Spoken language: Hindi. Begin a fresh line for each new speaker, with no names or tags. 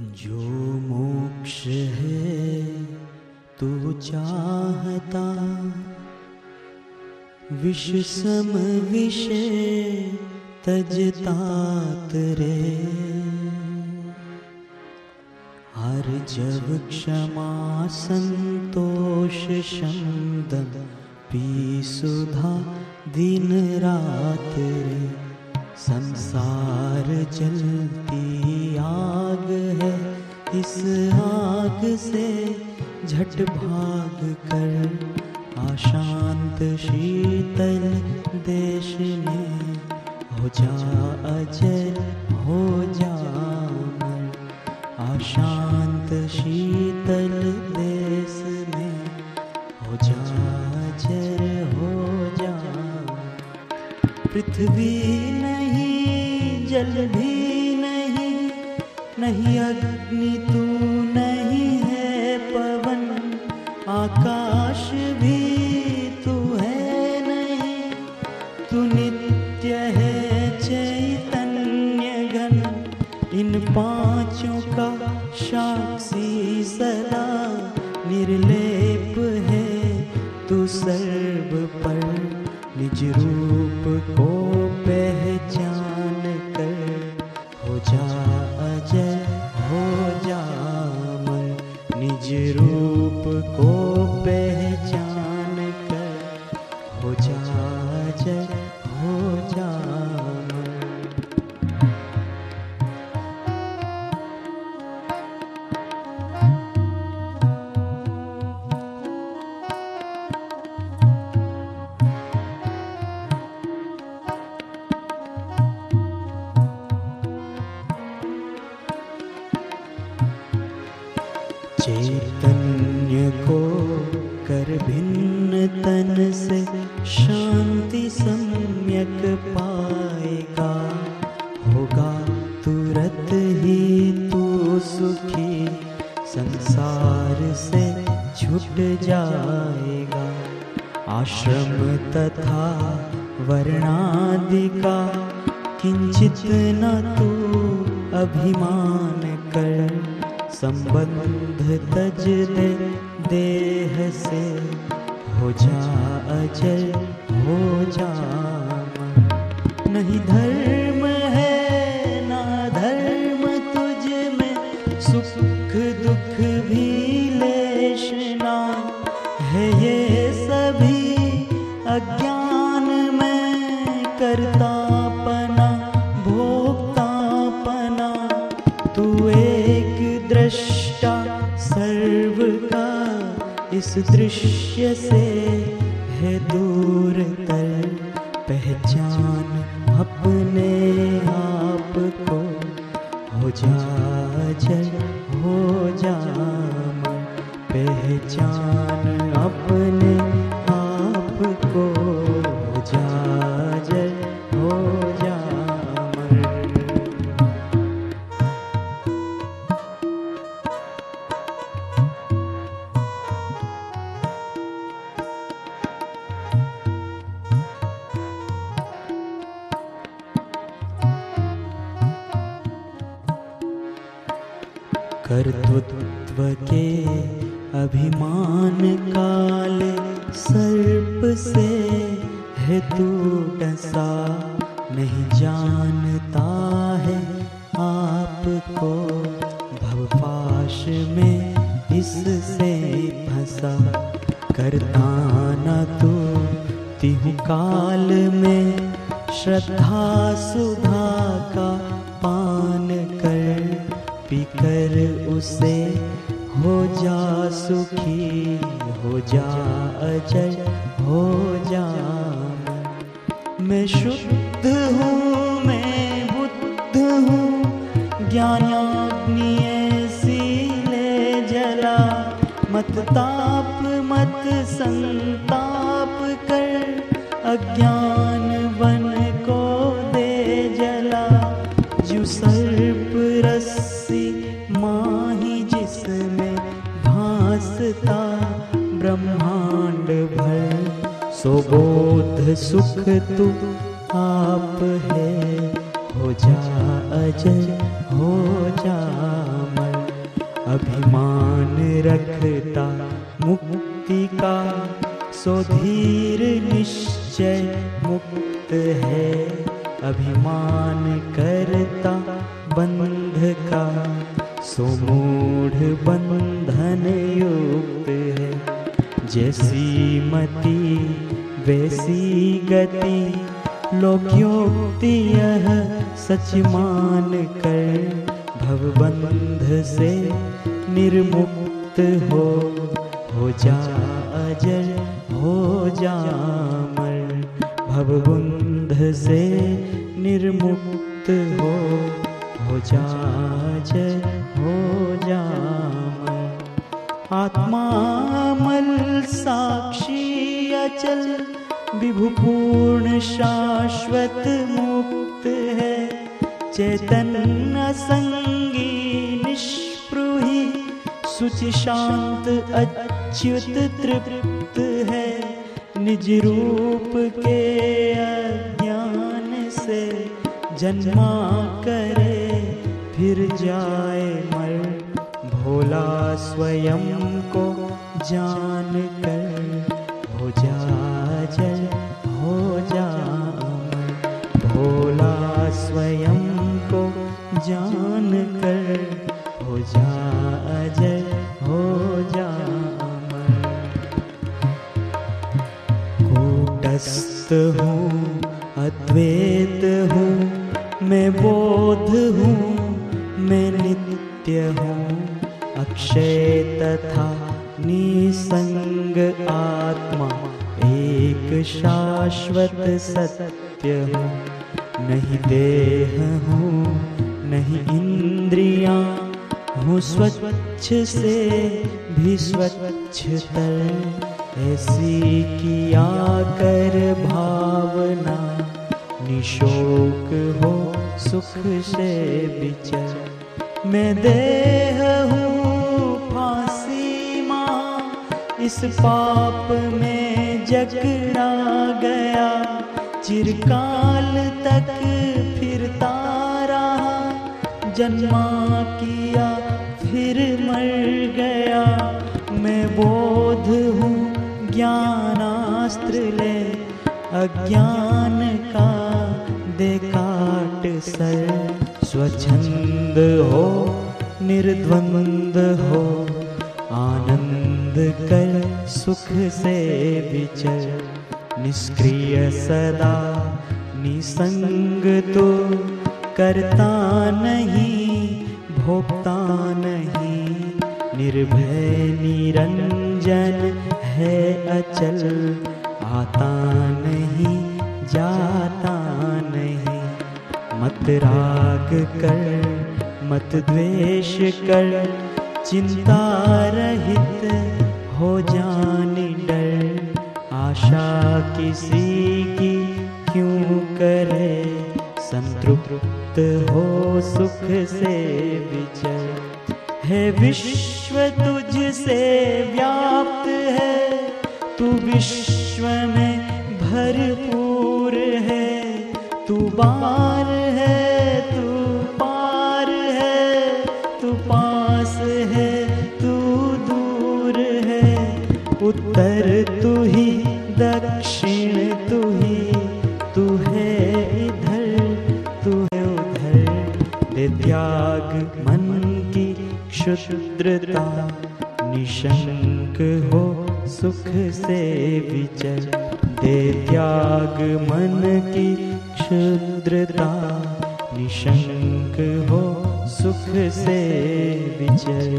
जो मोक्ष है, तू चाहता। विष सम विषय तजता रे। हर जब क्षमा संतोष शमदम पी सुधा दिन रात रे। संसार जलती आग इस आग से झट भाग कर आशांत शीतल देश में हो जा अजर हो जा अमर। आशांत शीतल देश में हो जा अजर हो जा पृथ्वी नहीं, जल भी नहीं, अग्नि तू नहीं है, पवन, आकाश भी तू है नहीं। तू नित्य है, चैतन्य घन, इन पाँचों का साक्षी सदा निर्लेप है। तू सर्व पर निज रूप को को कर भिन्न तन से शांति सम्यक पाएगा। होगा तुरंत ही, तू सुखी। संसार से छूट जाएगा। आश्रम तथा वर्णादि किंचित न तू अभिमान कर। संबंध तज दे देह से हो जा अजय हो जा नहीं धर्म है, ना धर्म तुझ में। सुख दुख भी लेशना है ये सभी। अज्ञान में करतापना पना तू एक दृष्टा इस दृश्य से है दूर तर पहचान अपने आप को। हो जा जल, हो जा पहचान अपने कर्तृत्व के अभिमान काल सर्प से है तू डसा नहीं जानता है आपको भवपाश में इससे फंसा। करता न तू तिहु काल में श्रद्धा सुधा का पान कर पीकर उसे हो जा सुखी, हो जा अजय हो जा मैं शुद्ध हूँ, मैं बुद्ध हूँ, ज्ञानाग्नि ऐसी ले जला। मत ताप, मत संताप कर, अज्ञान वन को दे जला। जो सर्प रस्सी सुखता ब्रह्मांड भर सुबोध सुख तू आप है। हो जा अज हो जा मन अभिमान रखता मुक्ति का शोध जैसी मति, वैसी गति लोक्योक्ति यह सच मान कर भवबंध से निर्मुक्त हो हो जा अजर, हो जा मर भवबंध से निर्मुक्त हो हो जा अजर, हो जामर आत्मा साक्षी अचल विभुपूर्ण शाश्वत मुक्त है। चैतन्य संगी निष्प्रुही, सुचि शांत अच्युत तृप्त है। निज रूप के अज्ञान से जन्मा करे, फिर जाए मर भोला स्वयं को जान कर हो जा जय हो जा भोला स्वयं को जान कर हो जा अजय हो जा कूटस्थ हूँ, अद्वैत हूँ, मैं बोध हूँ, मैं नित्य हूँ, अक्षय तथा निसंग आत्मा, एक शाश्वत सत्य हूँ। नहीं देह हूँ, नहीं इंद्रिया हूँ, स्वच्छ से भी स्वच्छ तर ऐसी किया कर भावना, निशोक हो सुख से विचर मैं देह हूँ इस पाप में जकड़ा गया। चिरकाल तक फिरता रहा। जन्मा किया, फिर मर गया। मैं बोध हूँ, ज्ञानास्त्र ले। अज्ञान का दे काट सर। स्वच्छंद हो, निर्द्वंद हो, आनंद कर सुख से विचर निष्क्रिय सदा, निसंग तो करता नहीं, भोगता नहीं। निर्भय निरंजन है अचल, आता नहीं, जाता नहीं। मत राग कर, मत द्वेष कर चिंता रहित हो जाने डर। आशा किसी की क्यों करे? संतृप्त हो सुख से विचर। है विश्व तुझसे व्याप्त है। तू विश्व में भरपूर है। तू बार है, तू उत्तर तू ही, दक्षिण तू ही। तू है इधर, तू है उधर। दे त्याग मन की क्षुद्रता, निशंक हो सुख से विचर दे त्याग मन की क्षुद्रता, निशंक हो सुख से विचर